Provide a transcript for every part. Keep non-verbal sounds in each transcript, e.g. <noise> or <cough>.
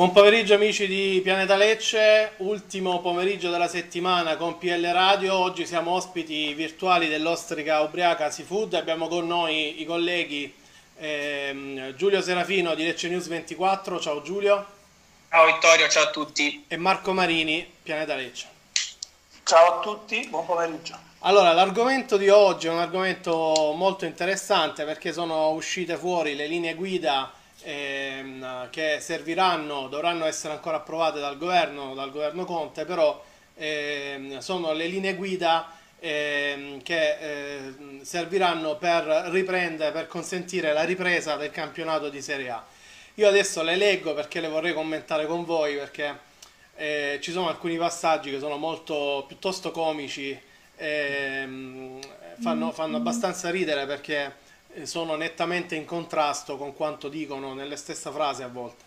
Buon pomeriggio amici di Pianeta Lecce, ultimo pomeriggio della settimana con PL Radio. Oggi siamo ospiti virtuali dell'Ostrica Ubriaca Seafood. Abbiamo con noi i colleghi ehm, Giulio Serafino di Lecce News 24. Ciao Giulio. Ciao Vittorio, ciao a tutti. E Marco Marini, Pianeta Lecce. Ciao a tutti, buon pomeriggio. Allora, l'argomento di oggi è un argomento molto interessante perché sono uscite fuori le linee guida ehm, che serviranno, dovranno essere ancora approvate dal governo, dal governo Conte, però ehm, sono le linee guida ehm, che eh, serviranno per riprendere, per consentire la ripresa del campionato di Serie A. Io adesso le leggo perché le vorrei commentare con voi perché eh, ci sono alcuni passaggi che sono molto piuttosto comici, ehm, fanno, fanno abbastanza ridere perché sono nettamente in contrasto con quanto dicono nelle stesse frasi a volte.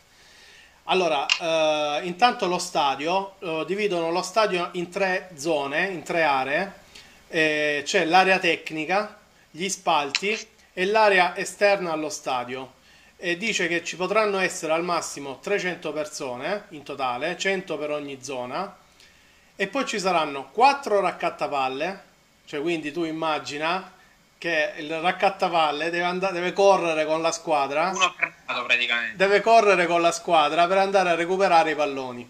Allora, eh, intanto lo stadio, eh, dividono lo stadio in tre zone, in tre aree, eh, c'è l'area tecnica, gli spalti e l'area esterna allo stadio. E dice che ci potranno essere al massimo 300 persone in totale, 100 per ogni zona, e poi ci saranno 4 raccattapalle, cioè quindi tu immagina che il raccattavalle deve, andare, deve correre con la squadra. Uno per lato praticamente. Deve correre con la squadra per andare a recuperare i palloni.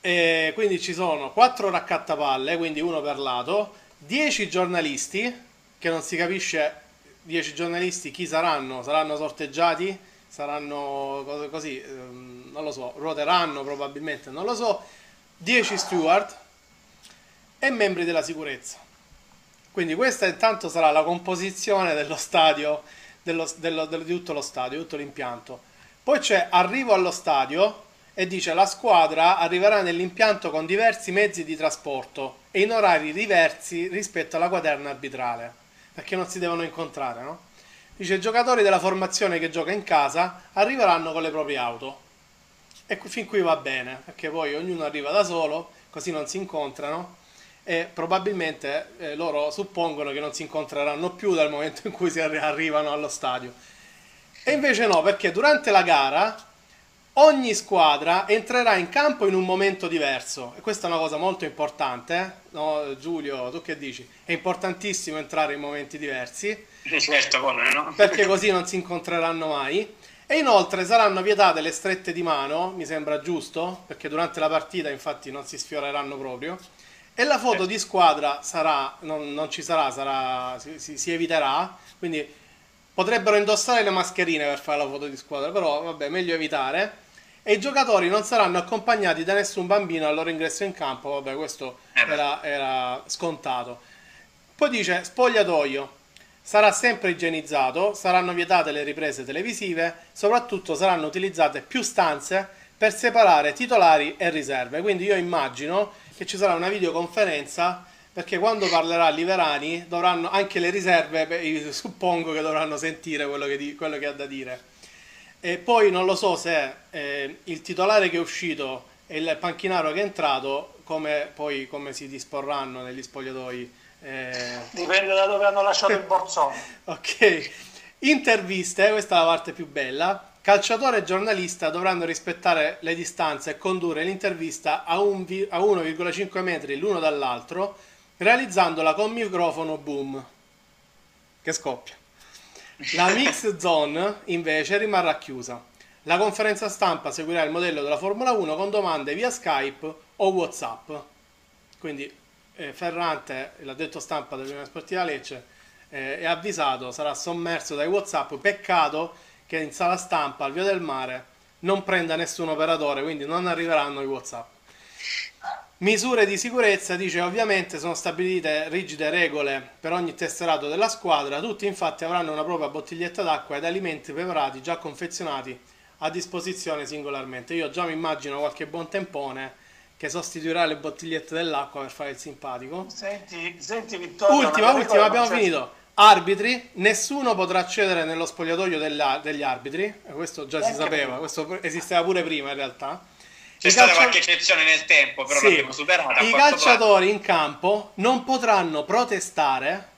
E quindi ci sono 4 raccattapalle, quindi uno per lato, 10 giornalisti, che non si capisce 10 giornalisti chi saranno, saranno sorteggiati, saranno così, ehm, non lo so, ruoteranno probabilmente, non lo so, 10 steward e membri della sicurezza. Quindi questa intanto sarà la composizione dello stadio, dello, dello, dello, di tutto lo stadio, tutto l'impianto. Poi c'è arrivo allo stadio e dice la squadra arriverà nell'impianto con diversi mezzi di trasporto e in orari diversi rispetto alla quaterna arbitrale, perché non si devono incontrare, no? Dice i giocatori della formazione che gioca in casa arriveranno con le proprie auto. E fin qui va bene, perché poi ognuno arriva da solo, così non si incontrano e probabilmente eh, loro suppongono che non si incontreranno più dal momento in cui si arri- arrivano allo stadio. E invece no, perché durante la gara ogni squadra entrerà in campo in un momento diverso e questa è una cosa molto importante, eh? no, Giulio, tu che dici? È importantissimo entrare in momenti diversi. Certo, come no? Perché così non si incontreranno mai. E inoltre saranno vietate le strette di mano, mi sembra giusto, perché durante la partita infatti non si sfioreranno proprio. E la foto di squadra sarà, non, non ci sarà, sarà si, si, si, eviterà. Quindi potrebbero indossare le mascherine per fare la foto di squadra, però vabbè, meglio evitare. E i giocatori non saranno accompagnati da nessun bambino al loro ingresso in campo, vabbè, questo eh era, era scontato. Poi dice spogliatoio. Sarà sempre igienizzato, saranno vietate le riprese televisive, soprattutto saranno utilizzate più stanze per separare titolari e riserve. Quindi io immagino che ci sarà una videoconferenza perché quando parlerà Liverani dovranno anche le riserve, beh, suppongo che dovranno sentire quello che, di, quello che, ha da dire. E poi non lo so se eh, il titolare che è uscito e il panchinaro che è entrato, come poi come si disporranno negli spogliatoi. Eh... Dipende da dove hanno lasciato il borsone. <laughs> ok. Interviste, questa è la parte più bella. Calciatore e giornalista dovranno rispettare le distanze e condurre l'intervista a, un, a 1,5 metri l'uno dall'altro, realizzandola con microfono boom. Che scoppia. La mix zone invece rimarrà chiusa. La conferenza stampa seguirà il modello della Formula 1 con domande via Skype o WhatsApp. Quindi eh, Ferrante, l'addetto stampa dell'Unione Sportiva Lecce, eh, è avvisato, sarà sommerso dai WhatsApp. Peccato che in sala stampa al Via del Mare non prenda nessun operatore, quindi non arriveranno i WhatsApp. Misure di sicurezza, dice ovviamente sono stabilite rigide regole per ogni tesserato della squadra, tutti infatti avranno una propria bottiglietta d'acqua ed alimenti preparati già confezionati a disposizione singolarmente. Io già mi immagino qualche buon tempone che sostituirà le bottigliette dell'acqua per fare il simpatico. Senti, senti Vittorio, ultima, ultima, abbiamo finito. Arbitri, nessuno potrà accedere nello spogliatoio della, degli arbitri, questo già si sapeva, questo esisteva pure prima in realtà. C'è I stata calcio... qualche eccezione nel tempo, però sì. l'abbiamo superata. I calciatori in campo non potranno protestare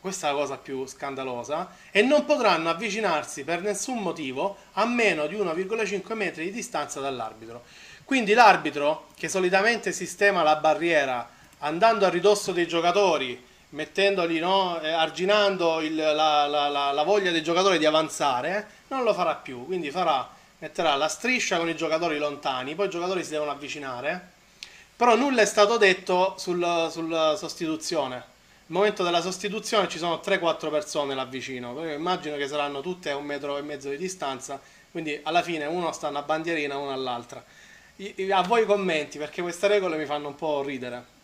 questa è la cosa più scandalosa, e non potranno avvicinarsi per nessun motivo a meno di 1,5 metri di distanza dall'arbitro. Quindi l'arbitro, che solitamente sistema la barriera andando a ridosso dei giocatori, mettendoli, no, eh, arginando il, la, la, la, la, voglia dei giocatori di avanzare, non lo farà più. Quindi farà, metterà la striscia con i giocatori lontani, poi i giocatori si devono avvicinare. Però nulla è stato detto sul, sulla sostituzione. Al momento della sostituzione ci sono 3-4 persone là vicino. Immagino che saranno tutte a un metro e mezzo di distanza. Quindi alla fine uno sta una bandierina, uno all'altra a voi i commenti perché queste regole mi fanno un po' ridere.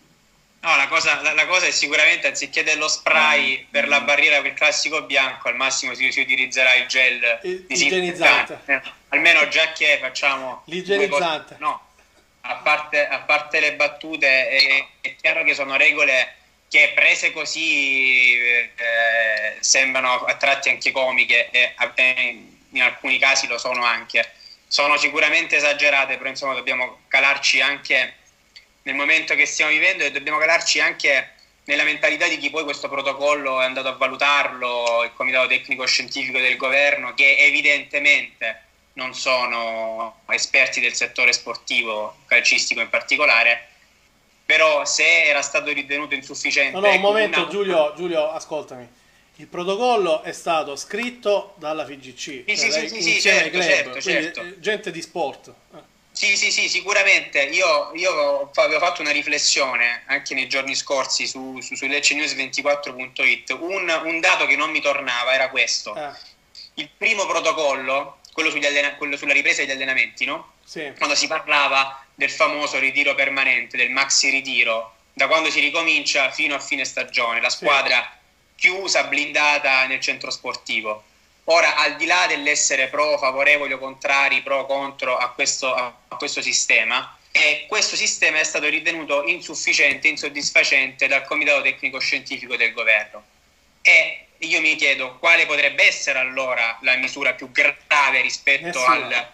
No, la cosa, la, la cosa è sicuramente anziché dello spray per la barriera per il classico bianco, al massimo si, si utilizzerà il gel igienizzante. Eh, almeno già che facciamo l'igienizzante. No, a parte, a parte, le battute, è, è, chiaro che sono regole che prese così eh, sembrano a tratti anche comiche e in alcuni casi lo sono anche sono sicuramente esagerate, però insomma dobbiamo calarci anche nel momento che stiamo vivendo e dobbiamo calarci anche nella mentalità di chi poi questo protocollo è andato a valutarlo, il Comitato Tecnico Scientifico del Governo, che evidentemente non sono esperti del settore sportivo, calcistico in particolare, però se era stato ritenuto insufficiente... No, no, un momento una... Giulio, Giulio, ascoltami il protocollo è stato scritto dalla FIGC, sì, cioè sì, sì, sì, certo, club, certo, certo. Eh, gente di sport. Sì, sì, sì, sicuramente. Io, io, avevo fatto una riflessione anche nei giorni scorsi su, su, su leccenews24.it. Un, un, dato che non mi tornava era questo. Eh. Il primo protocollo, quello, allena- quello, sulla ripresa degli allenamenti, no? Sì. Quando si parlava del famoso ritiro permanente, del maxi ritiro, da quando si ricomincia fino a fine stagione. La squadra... Sì chiusa, blindata nel centro sportivo. Ora, al di là dell'essere pro, favorevoli o contrari, pro o contro a questo, a questo sistema, eh, questo sistema è stato ritenuto insufficiente, insoddisfacente dal Comitato Tecnico Scientifico del Governo. E io mi chiedo quale potrebbe essere allora la misura più grave rispetto Nessuna. al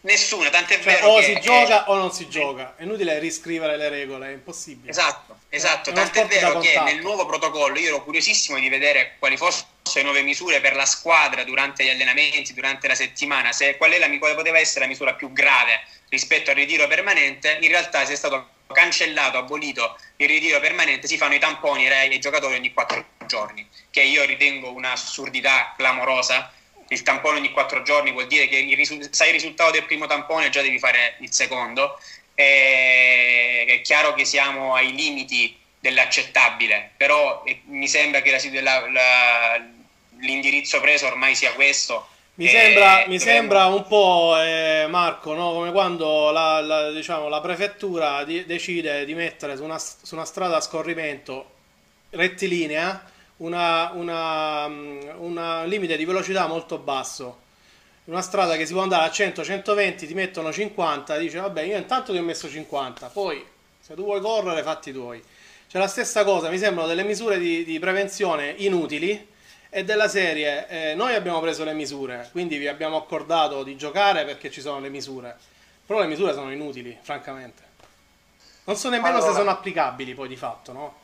Nessuna, tant'è cioè, vero o che si gioca o non si gioca. È inutile riscrivere le regole, è impossibile. Esatto, esatto. È tant'è vero che nel nuovo protocollo io ero curiosissimo di vedere quali fossero le nuove misure per la squadra durante gli allenamenti, durante la settimana, se qual è la, quale poteva essere la misura più grave rispetto al ritiro permanente. In realtà si è stato cancellato, abolito il ritiro permanente, si fanno i tamponi ai giocatori ogni quattro giorni, che io ritengo un'assurdità clamorosa il tampone ogni quattro giorni vuol dire che il sai il risultato del primo tampone già devi fare il secondo. E è chiaro che siamo ai limiti dell'accettabile, però eh, mi sembra che la, la, l'indirizzo preso ormai sia questo. Mi, sembra, mi sembra, un po', eh, Marco, no? come quando la, la, diciamo, la prefettura di, decide di mettere su una, su una strada a scorrimento rettilinea una, una, un limite di velocità molto basso. Una strada che si può andare a 100-120, ti mettono 50, dice vabbè io intanto ti ho messo 50, poi se tu vuoi correre fatti tuoi. C'è la stessa cosa, mi sembrano delle misure di, di prevenzione inutili e della serie eh, noi abbiamo preso le misure, quindi vi abbiamo accordato di giocare perché ci sono le misure, però le misure sono inutili, francamente. Non so nemmeno allora, se sono applicabili poi di fatto, no?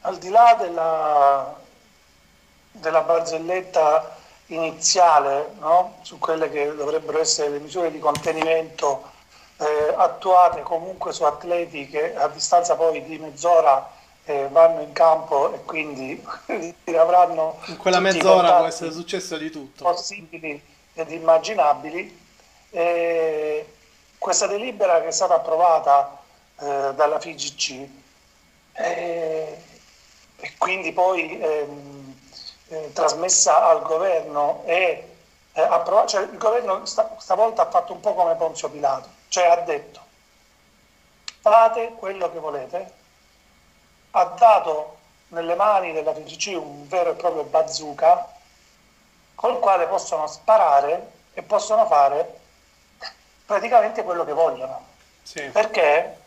al di là della, della barzelletta iniziale no? su quelle che dovrebbero essere le misure di contenimento eh, attuate comunque su atleti che a distanza poi di mezz'ora eh, vanno in campo e quindi <laughs> avranno in quella mezz'ora può essere successo di tutto. possibili ed immaginabili. Eh, questa delibera che è stata approvata eh, dalla FIGC e quindi poi ehm, eh, trasmessa al governo e eh, approvata, cioè il governo sta, stavolta ha fatto un po' come Ponzio Pilato, cioè ha detto fate quello che volete, ha dato nelle mani della FGC un vero e proprio bazooka col quale possono sparare e possono fare praticamente quello che vogliono. Sì. Perché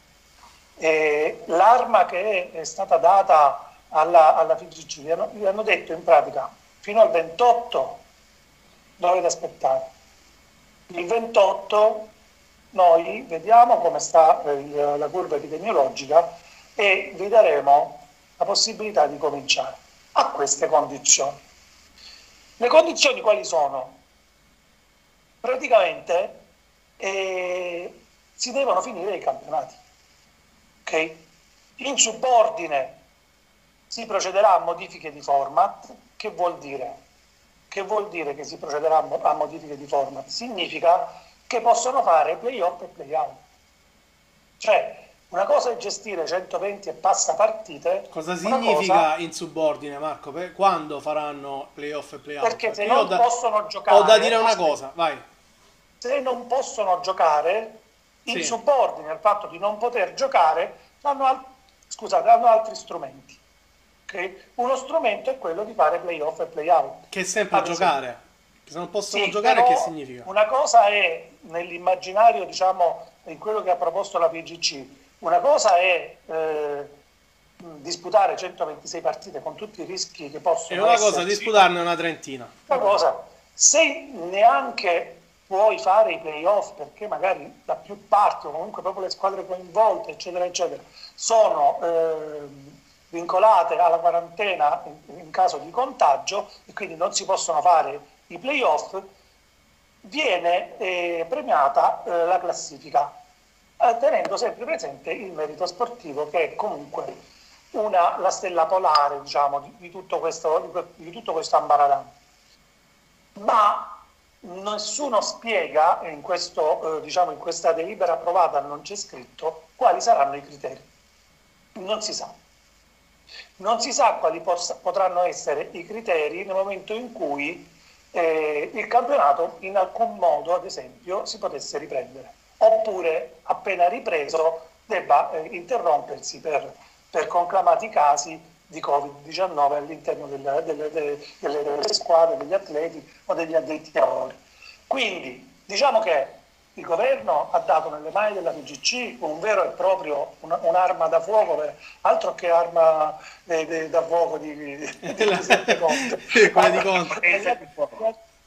eh, l'arma che è stata data alla, alla FIGC, gli hanno, gli hanno detto in pratica fino al 28 dovete aspettare. Il 28 noi vediamo come sta eh, la curva epidemiologica e vi daremo la possibilità di cominciare. a queste condizioni. Le condizioni quali sono? Praticamente eh, si devono finire i campionati. Okay? In subordine si procederà a modifiche di format, che vuol dire? Che vuol dire che si procederà a modifiche di format? Significa che possono fare playoff e playout. Cioè, una cosa è gestire 120 e passa partite. Cosa significa cosa... in subordine, Marco? Per quando faranno playoff e playout? Perché se non da... possono giocare... Ho da dire una cosa, vai. Se non possono giocare, in sì. subordine al fatto di non poter giocare, hanno, al... Scusate, hanno altri strumenti. Okay? Uno strumento è quello di fare playoff e playout. Che è sempre a giocare. Se non possono sì, giocare, che significa? Una cosa è nell'immaginario, diciamo, in quello che ha proposto la PGC, una cosa è eh, disputare 126 partite con tutti i rischi che possono essere. E una esserci. cosa, disputarne una trentina. Una cosa, se neanche puoi fare i playoff perché magari da più parti o comunque proprio le squadre coinvolte, eccetera, eccetera, sono eh, vincolate alla quarantena in, in, caso di contagio e quindi non si possono fare i playoff, viene eh, premiata eh, la classifica, tenendo sempre presente il merito sportivo che è comunque una, la stella polare diciamo, di, di, tutto questo, di, di tutto questo ambaradan. Ma nessuno spiega, in, questo, eh, diciamo, in questa delibera approvata non c'è scritto, quali saranno i criteri. Non si sa. Non si sa quali possa, potranno essere i criteri nel momento in cui eh, il campionato in alcun modo, ad esempio, si potesse riprendere, oppure appena ripreso debba eh, interrompersi per, per, conclamati casi di Covid-19 all'interno delle, delle, delle, delle, squadre, degli atleti o degli addetti ai lavori. Quindi diciamo che il governo ha dato nelle mani della PGC un vero e proprio un, un'arma da fuoco, per, altro che arma eh, de, da fuoco di, di, di, di Conte.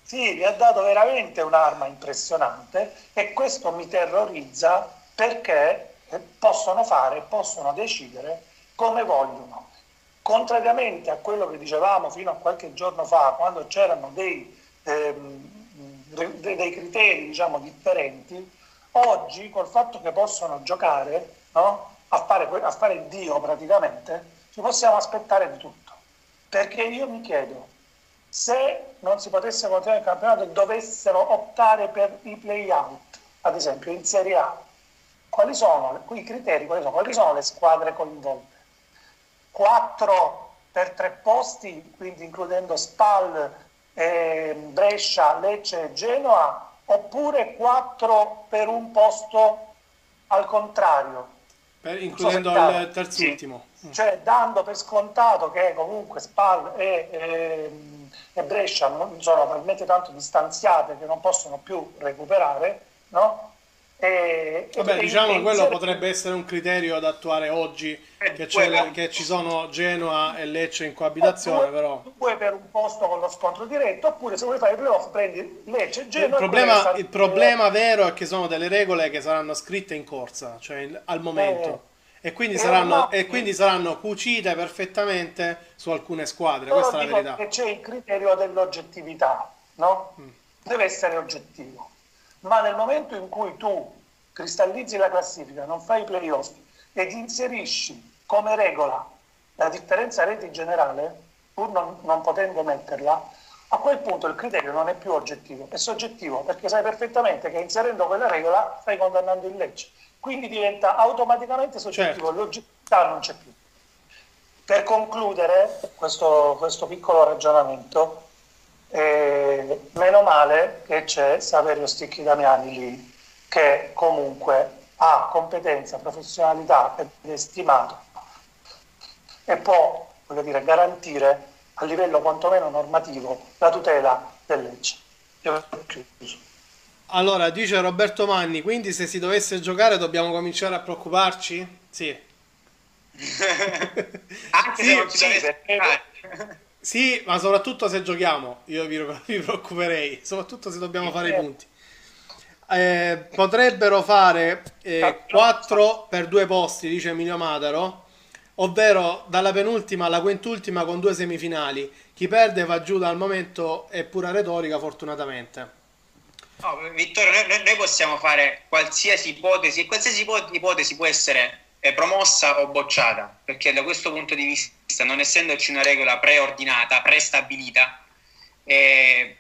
Sì, gli ha dato veramente un'arma impressionante e questo mi terrorizza perché possono fare, possono decidere come vogliono. Contrariamente a quello che dicevamo fino a qualche giorno fa, quando c'erano dei... Ehm, dei criteri diciamo, differenti, oggi col fatto che possono giocare no? a, fare, a fare Dio praticamente, ci possiamo aspettare di tutto. Perché io mi chiedo, se non si potesse continuare il campionato dovessero optare per i play-out, ad esempio in Serie A, quali sono i criteri, quali sono, quali sono le squadre coinvolte? Quattro per tre posti, quindi includendo Spal, eh, Brescia, Lecce e Genoa, oppure 4 per un posto al contrario. Per, includendo so il terzultimo. Sì. Cioè dando per scontato che comunque Spal e, e, e Brescia non sono talmente tanto distanziate che non possono più recuperare, no? E, Vabbè, e, diciamo che quello potrebbe essere un criterio da attuare oggi, eh, che, che, ci sono Genoa e Lecce in coabitazione, due, però. Due per un posto con lo scontro diretto, oppure se vuoi fare i playoff prendi Lecce e Genoa. Il problema, il problema vero è che sono delle regole che saranno scritte in corsa, cioè al momento. Eh, e, quindi saranno, e quindi saranno cucite perfettamente su alcune squadre, questa è la verità. C'è il criterio dell'oggettività, no? Mm. Deve essere oggettivo ma nel momento in cui tu cristallizzi la classifica, non fai i playoff ed inserisci come regola la differenza reti generale, pur non, non potendo metterla, a quel punto il criterio non è più oggettivo, è soggettivo, perché sai perfettamente che inserendo quella regola stai condannando il legge. Quindi diventa automaticamente soggettivo, certo. l'oggettività non c'è più. Per concludere questo, questo piccolo ragionamento, e meno male che c'è Saverio Sticchi Damiani lì, che comunque ha competenza, professionalità ed è stimato e può voglio dire, garantire a livello quantomeno normativo la tutela del legge. Allora, dice Roberto Manni, quindi se si dovesse giocare dobbiamo cominciare a preoccuparci? Sì. <laughs> Anche sì, se non ci sì, dovesse sì, ma soprattutto se giochiamo, io vi, preoccuperei, soprattutto se dobbiamo fare i punti. Eh, potrebbero fare eh, 4 per due posti, dice Emilio Madaro, ovvero dalla penultima alla quintultima con due semifinali. Chi perde va giù dal momento è pura retorica, fortunatamente. No, Vittorio, noi, noi, possiamo fare qualsiasi ipotesi, qualsiasi ipotesi può essere eh, promossa o bocciata, perché da questo punto di vista, non essendoci una regola preordinata, prestabilita, eh,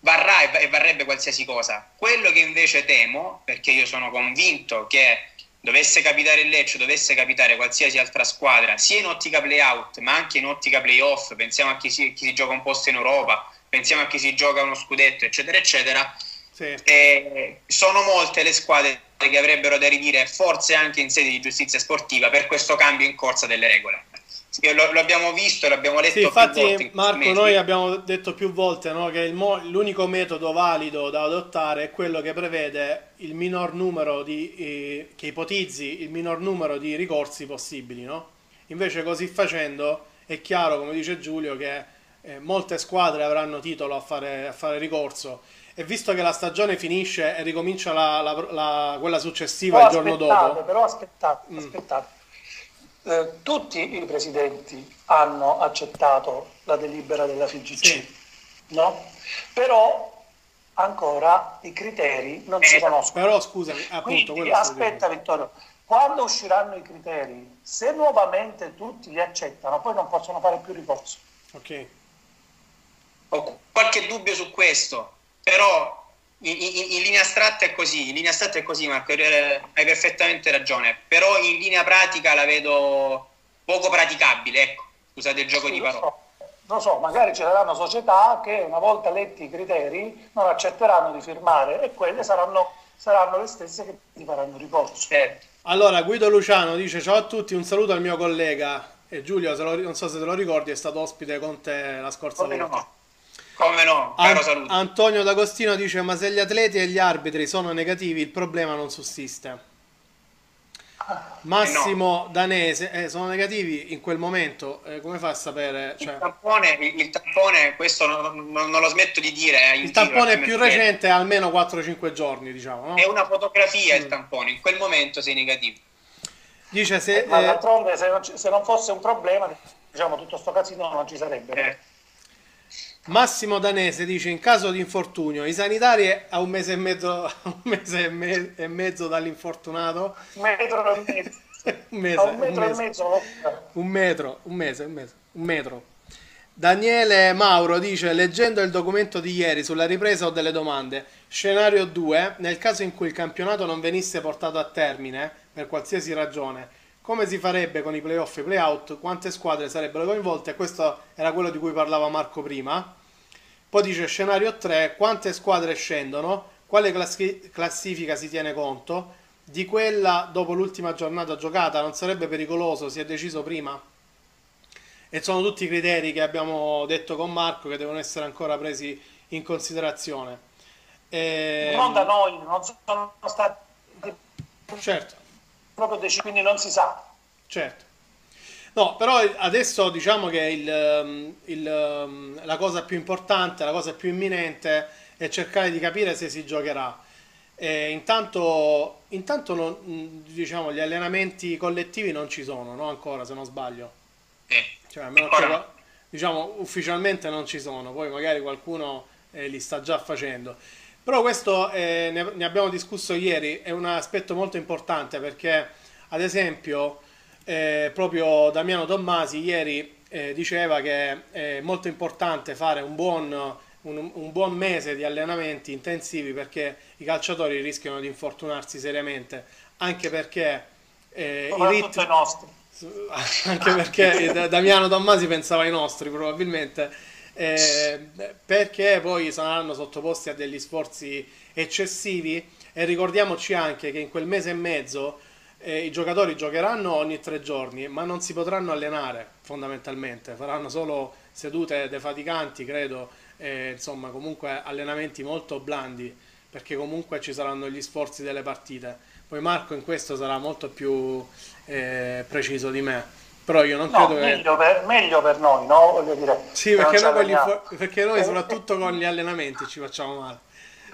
varrà e varrebbe qualsiasi cosa. Quello che invece temo, perché io sono convinto che dovesse capitare il Lecce, dovesse capitare qualsiasi altra squadra, sia in ottica playout, ma anche in ottica playoff, pensiamo a chi si, chi si gioca un posto in Europa, pensiamo a chi si gioca uno scudetto, eccetera, eccetera. Sì. Eh, sono molte le squadre che avrebbero da ridire, forse anche in sede di giustizia sportiva, per questo cambio in corsa delle regole. Lo, lo abbiamo visto, l'abbiamo letto. Sì, infatti, Marco, noi abbiamo detto più volte no, che mo- l'unico metodo valido da adottare è quello che prevede il minor numero di eh, che ipotizzi il minor numero di ricorsi possibili. No? Invece, così facendo, è chiaro, come dice Giulio, che eh, molte squadre avranno titolo a fare, a fare, ricorso e visto che la stagione finisce e ricomincia la, la, la, quella successiva però il giorno dopo però aspettate, mm. Eh, tutti i presidenti hanno accettato la delibera della FIGC sì. no? però ancora i criteri non si conoscono però scusami appunto Quindi, aspetta Vittorio quando usciranno i criteri se nuovamente tutti li accettano poi non possono fare più ricorso ok ho qualche dubbio su questo, però in, in, in, linea astratta è così, in linea astratta è così Marco, hai perfettamente ragione, però in linea pratica la vedo poco praticabile, ecco, scusate il gioco sì, di parole. So. Non so, magari ci saranno società che una volta letti i criteri non accetteranno di firmare e quelle saranno, saranno le stesse che ti faranno ricorso. Certo. Allora, Guido Luciano dice ciao a tutti, un saluto al mio collega. E Giulio, lo, non so se te lo ricordi, è stato ospite con te la scorsa Come volta. No. Come no, caro An- saluto. Antonio D'Agostino dice: Ma se gli atleti e gli arbitri sono negativi, il problema non sussiste. Massimo eh no. Danese eh, sono negativi in quel momento. Eh, come fa a sapere? Cioè... Il, tampone, il, il, tampone, questo non, non, non, lo smetto di dire. Eh, il tampone è più recente, almeno 4-5 giorni, diciamo. No? È una fotografia mm. il tampone, in quel momento sei negativo. Dice se. Ma eh, d'altronde, se non, se non fosse un problema, diciamo, tutto questo casino non ci sarebbe. Massimo Danese dice in caso di infortunio i sanitari a un mese e mezzo, <laughs> un mese e, me, e mezzo dall'infortunato? Un metro e mezzo. <laughs> Un, mese, un metro un mese. e mezzo un metro un mese, un mese un metro. Daniele Mauro dice leggendo il documento di ieri sulla ripresa ho delle domande. Scenario 2 nel caso in cui il campionato non venisse portato a termine per qualsiasi ragione come si farebbe con i playoff e i playout, quante squadre sarebbero coinvolte, questo era quello di cui parlava Marco prima. Poi dice scenario 3, quante squadre scendono, quale classi- classifica si tiene conto, di quella dopo l'ultima giornata giocata non sarebbe pericoloso, si è deciso prima. E sono tutti criteri che abbiamo detto con Marco che devono essere ancora presi in considerazione. E... Non da noi, non sono stati... Certo proprio decisi, quindi non si sa. Certo. No, però adesso diciamo che il, um, il, um, la cosa più importante, la cosa più imminente è cercare di capire se si giocherà. E intanto, intanto non, diciamo, gli allenamenti collettivi non ci sono, no? ancora se non sbaglio. Eh, cioè, che, diciamo, ufficialmente non ci sono, poi magari qualcuno eh, li sta già facendo. Però questo eh, ne, ne, abbiamo discusso ieri, è un aspetto molto importante perché, ad esempio, eh, proprio Damiano Tommasi ieri eh, diceva che è molto importante fare un buon, un, un buon, mese di allenamenti intensivi perché i calciatori rischiano di infortunarsi seriamente, anche perché eh, i ritmi... nostri. <laughs> Anche perché <laughs> Damiano Tommasi pensava ai nostri probabilmente eh, perché poi saranno sottoposti a degli sforzi eccessivi e ricordiamoci anche che in quel mese e mezzo eh, i giocatori giocheranno ogni tre giorni ma non si potranno allenare fondamentalmente, faranno solo sedute defaticanti credo, eh, insomma comunque allenamenti molto blandi perché comunque ci saranno gli sforzi delle partite. Poi Marco in questo sarà molto più eh, preciso di me. Però io non no, credo meglio che... Per, meglio per noi, no? Voglio dire, sì, perché noi, gli, perché noi, <laughs> soprattutto con gli allenamenti ci facciamo male.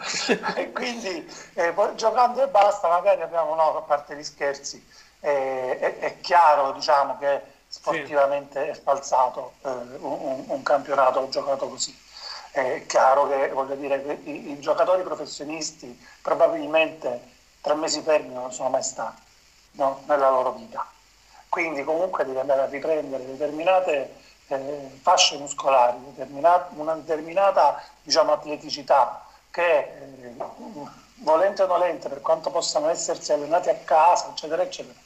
<laughs> e quindi eh, giocando e basta, magari abbiamo, no, a parte gli scherzi, è, è, è chiaro diciamo, che sportivamente sì. è falsato eh, un, un, campionato giocato così. È chiaro che, voglio dire, che i, i, giocatori professionisti probabilmente tre mesi fermi non sono mai stati no? nella loro vita. Quindi comunque devi andare a riprendere determinate eh, fasce muscolari, determinata, una determinata diciamo, atleticità che eh, volente o nolente per quanto possano essersi allenati a casa, eccetera, eccetera,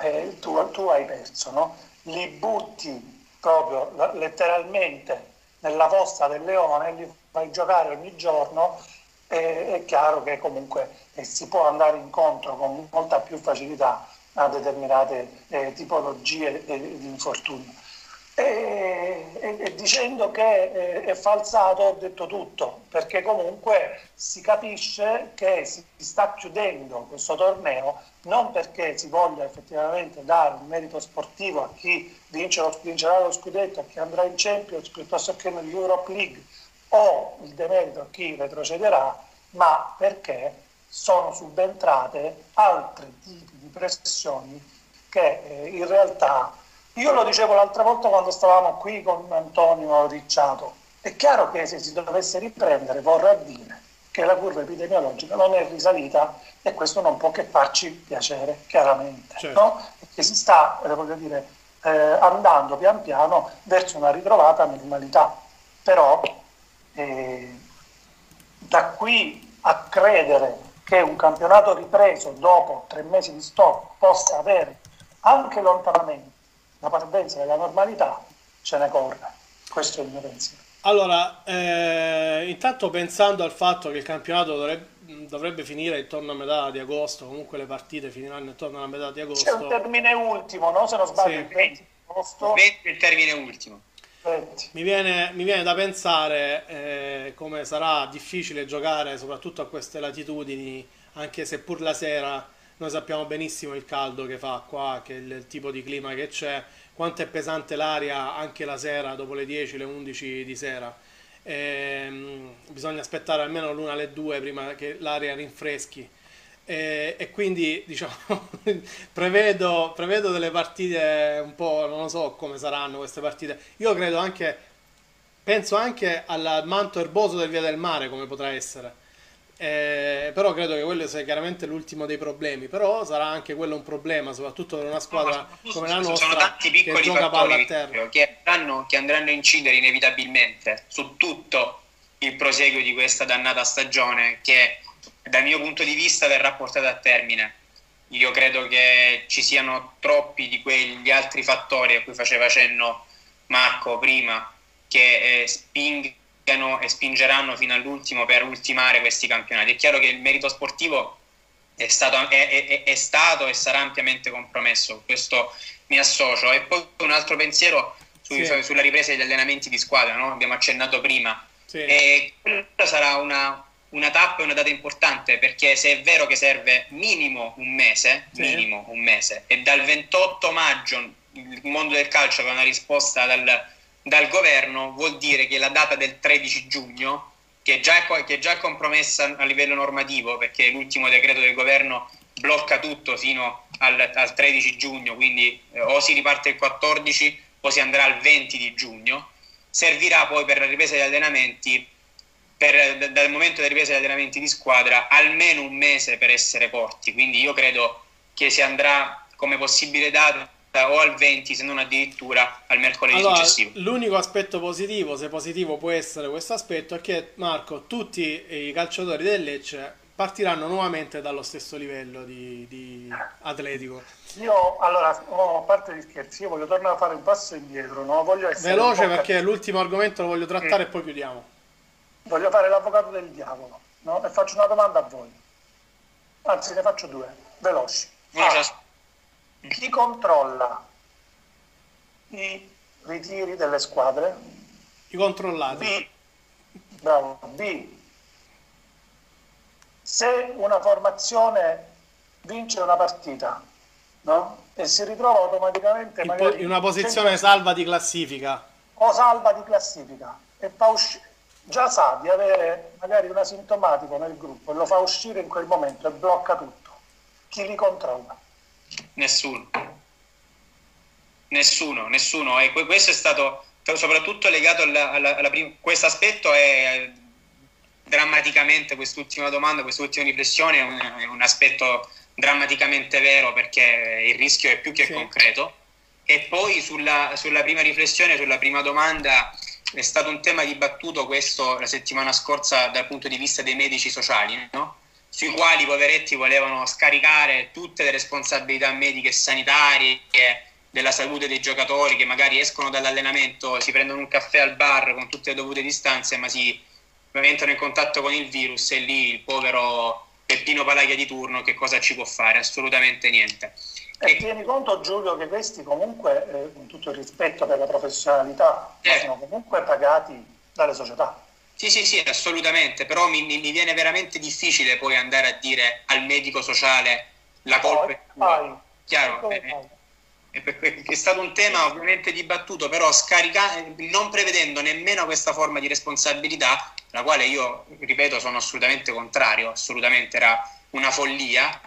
eh, tu, tu, hai perso, no? li butti proprio letteralmente nella fossa del leone, li fai giocare ogni giorno, e è chiaro che comunque eh, si può andare incontro con molta più facilità a determinate eh, tipologie di infortunio. E, e, e, dicendo che è, è falsato ho detto tutto, perché comunque si capisce che si sta chiudendo questo torneo non perché si voglia effettivamente dare un merito sportivo a chi vince lo, vincerà lo scudetto, a chi andrà in Champions piuttosto che nell'Europe League o il demerito a chi retrocederà, ma perché sono subentrate altri tipi di pressioni che eh, in realtà io lo dicevo l'altra volta quando stavamo qui con Antonio Ricciato. È chiaro che se si dovesse riprendere vorrà dire che la curva epidemiologica non è risalita e questo non può che farci piacere, chiaramente. Certo. No? Che si sta, eh, voglio dire, eh, andando pian piano verso una ritrovata normalità. Però eh, da qui a credere che un campionato ripreso dopo tre mesi di stop possa avere anche lontanamente la parvenza della normalità ce ne corre. Questo è il mio pensiero. Allora, eh, intanto pensando al fatto che il campionato dovrebbe, dovrebbe, finire intorno a metà di agosto, comunque le partite finiranno intorno alla metà di agosto. C'è un termine ultimo, no? Se non sbaglio, sì. 20 agosto. 20 il termine ultimo. Mi viene, mi viene, da pensare eh, come sarà difficile giocare soprattutto a queste latitudini, anche se pur la sera noi sappiamo benissimo il caldo che fa qua, che il, tipo di clima che c'è, quanto è pesante l'aria anche la sera, dopo le 10, le 11 di sera. E, mh, bisogna aspettare almeno l'una alle 2 prima che l'aria rinfreschi. E, e quindi diciamo <laughs> prevedo, prevedo delle partite un po' non lo so come saranno queste partite io credo anche penso anche al manto erboso del via del mare come potrà essere eh, però credo che quello sia chiaramente l'ultimo dei problemi. Però sarà anche quello un problema, soprattutto per una squadra no, come la nostra sono tanti piccoli che gioca palla a terra. Che andranno, che andranno a incidere inevitabilmente su tutto il proseguo di questa dannata stagione che dal mio punto di vista verrà portata a termine. Io credo che ci siano troppi di quegli altri fattori a cui faceva cenno Marco prima che eh, spingono e spingeranno fino all'ultimo per ultimare questi campionati. È chiaro che il merito sportivo è stato, è, è, è stato e sarà ampiamente compromesso, questo mi associo. E poi un altro pensiero su, sì. sulla ripresa degli allenamenti di squadra, no? abbiamo accennato prima. Sì. E quella sarà una, una tappa e una data importante perché se è vero che serve minimo un mese, sì. minimo un mese, e dal 28 maggio il mondo del calcio aveva una risposta dal dal governo vuol dire che la data del 13 giugno, che già è, che già è compromessa a livello normativo, perché l'ultimo decreto del governo blocca tutto fino al, al 13 giugno, quindi eh, o si riparte il 14 o si andrà al 20 di giugno, servirà poi per la ripresa degli allenamenti, per, dal momento della ripresa degli allenamenti di squadra, almeno un mese per essere forti. Quindi io credo che si andrà come possibile data o al 20 se non addirittura al mercoledì allora, successivo. L'unico aspetto positivo, se positivo può essere questo aspetto, è che Marco, tutti i calciatori del Lecce partiranno nuovamente dallo stesso livello di, di atletico. Io allora, oh, a parte gli scherzi, io voglio tornare a fare un passo indietro, no? voglio essere veloce perché l'ultimo argomento lo voglio trattare mm. e poi chiudiamo. Voglio fare l'avvocato del diavolo no? e faccio una domanda a voi. Anzi, ne faccio due, veloci. Ah, chi controlla i ritiri delle squadre? I controllati. B. Bravo. B. Se una formazione vince una partita no? e si ritrova automaticamente in, po- in una posizione 100... salva di classifica o salva di classifica e fa uscire già sa di avere magari un asintomatico nel gruppo e lo fa uscire in quel momento e blocca tutto chi li controlla Nessuno. Nessuno, nessuno. E questo è stato soprattutto legato alla, alla, alla prima... Questo aspetto è drammaticamente, quest'ultima domanda, quest'ultima riflessione è un, è un aspetto drammaticamente vero perché il rischio è più che sì. concreto. E poi sulla, sulla, prima riflessione, sulla prima domanda, è stato un tema dibattuto questo la settimana scorsa dal punto di vista dei medici sociali, no? sui quali i poveretti volevano scaricare tutte le responsabilità mediche e sanitarie della salute dei giocatori che magari escono dall'allenamento, si prendono un caffè al bar con tutte le dovute distanze, ma si entrano in contatto con il virus e lì il povero Peppino Palaglia di turno che cosa ci può fare? Assolutamente niente. E, tieni conto Giulio che questi comunque, eh, con tutto il rispetto per la professionalità, eh. sono comunque pagati dalle società. Sì, sì, sì, assolutamente, però mi, mi, viene veramente difficile poi andare a dire al medico sociale la colpa è tua. Chiaro? È, è, è, stato un tema ovviamente dibattuto, però scarica, non prevedendo nemmeno questa forma di responsabilità, la quale io, ripeto, sono assolutamente contrario, assolutamente era una follia,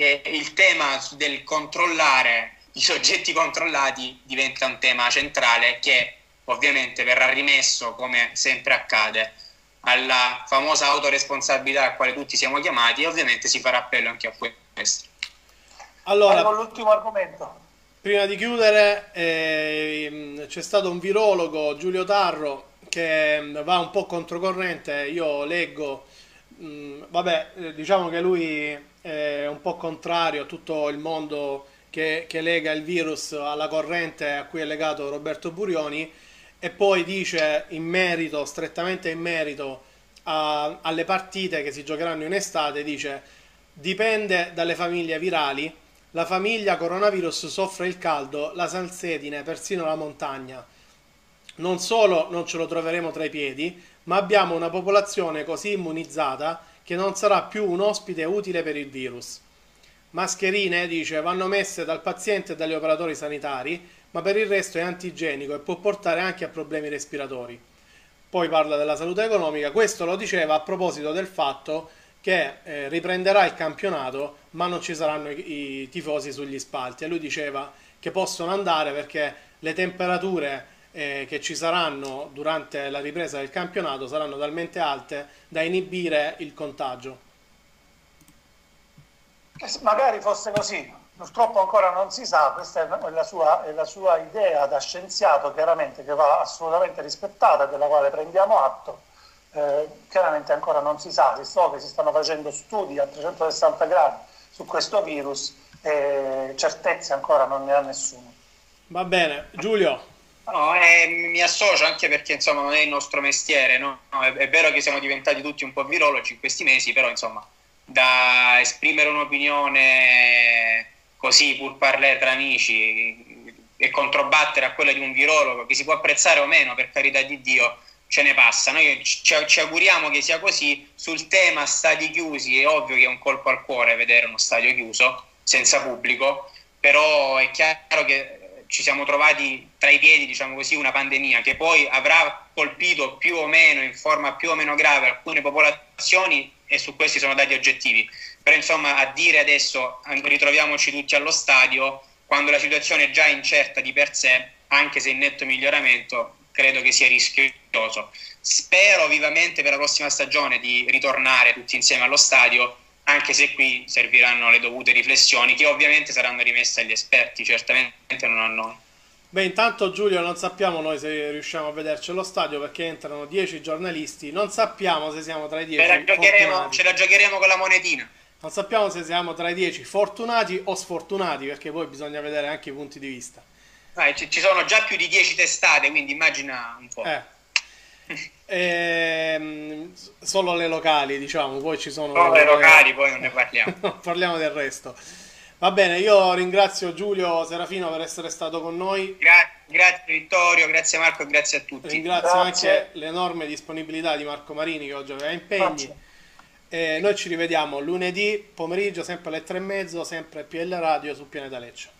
e il tema del controllare i soggetti controllati diventa un tema centrale che ovviamente verrà rimesso, come sempre accade, alla famosa autoresponsabilità a quale tutti siamo chiamati e ovviamente si farà appello anche a questo. Allora, con l'ultimo argomento. Prima di chiudere, eh, c'è stato un virologo, Giulio Tarro, che va un po' controcorrente. Io leggo, mh, mm, vabbè, eh, diciamo che lui è un po' contrario a tutto il mondo che, che lega il virus alla corrente a cui è legato Roberto Burioni e poi dice in merito, strettamente in merito a, alle partite che si giocheranno in estate, dice dipende dalle famiglie virali, la famiglia coronavirus soffre il caldo, la salsedine, persino la montagna. Non solo non ce lo troveremo tra i piedi, ma abbiamo una popolazione così immunizzata che non sarà più un ospite utile per il virus. Mascherine, dice, vanno messe dal paziente e dagli operatori sanitari, ma per il resto è antigenico e può portare anche a problemi respiratori. Poi parla della salute economica, questo lo diceva a proposito del fatto che eh, riprenderà il campionato ma non ci saranno i, i tifosi sugli spalti e lui diceva che possono andare perché le temperature eh, che ci saranno durante la ripresa del campionato saranno talmente alte da inibire il contagio. Magari fosse così, Purtroppo ancora non si sa, questa è la, sua, è la sua idea da scienziato, chiaramente che va assolutamente rispettata, della quale prendiamo atto. Eh, chiaramente ancora non si sa, si so che si stanno facendo studi a 360 gradi su questo virus e certezze ancora non ne ha nessuno. Va bene, Giulio. No, eh, mi associo anche perché insomma non è il nostro mestiere, no? è, è, vero che siamo diventati tutti un po' virologi in questi mesi, però insomma da esprimere un'opinione così pur parlare tra amici e controbattere a quella di un virologo che si può apprezzare o meno, per carità di Dio, ce ne passa. Noi ci, ci auguriamo che sia così. Sul tema stadi chiusi è ovvio che è un colpo al cuore vedere uno stadio chiuso, senza pubblico, però è chiaro che ci siamo trovati tra i piedi, diciamo così, una pandemia che poi avrà colpito più o meno, in forma più o meno grave, alcune popolazioni e su questi sono dati oggettivi però insomma a dire adesso ritroviamoci tutti allo stadio quando la situazione è già incerta di per sé, anche se in netto miglioramento, credo che sia rischioso. Spero vivamente per la prossima stagione di ritornare tutti insieme allo stadio, anche se qui serviranno le dovute riflessioni, che ovviamente saranno rimesse agli esperti, certamente non a noi. Beh, intanto Giulio non sappiamo noi se riusciamo a vederci allo stadio perché entrano 10 giornalisti, non sappiamo se siamo tra i 10. Ce la giocheremo con la monetina. Non sappiamo se siamo tra i 10 fortunati o sfortunati, perché poi bisogna vedere anche i punti di vista. Ah, ci sono già più di 10 testate, quindi immagina un po'. Eh. Ehm, solo le locali, diciamo, poi ci sono... Solo le locali, poi non ne parliamo. <laughs> parliamo del resto. Va bene, io ringrazio Giulio Serafino per essere stato con noi. Gra- grazie Vittorio, grazie Marco e grazie a tutti. Ringrazio grazie. anche l'enorme disponibilità di Marco Marini che oggi aveva impegni. Grazie. E noi ci rivediamo lunedì pomeriggio, sempre alle tre e mezzo, sempre PL Radio su Pianeta Lecce.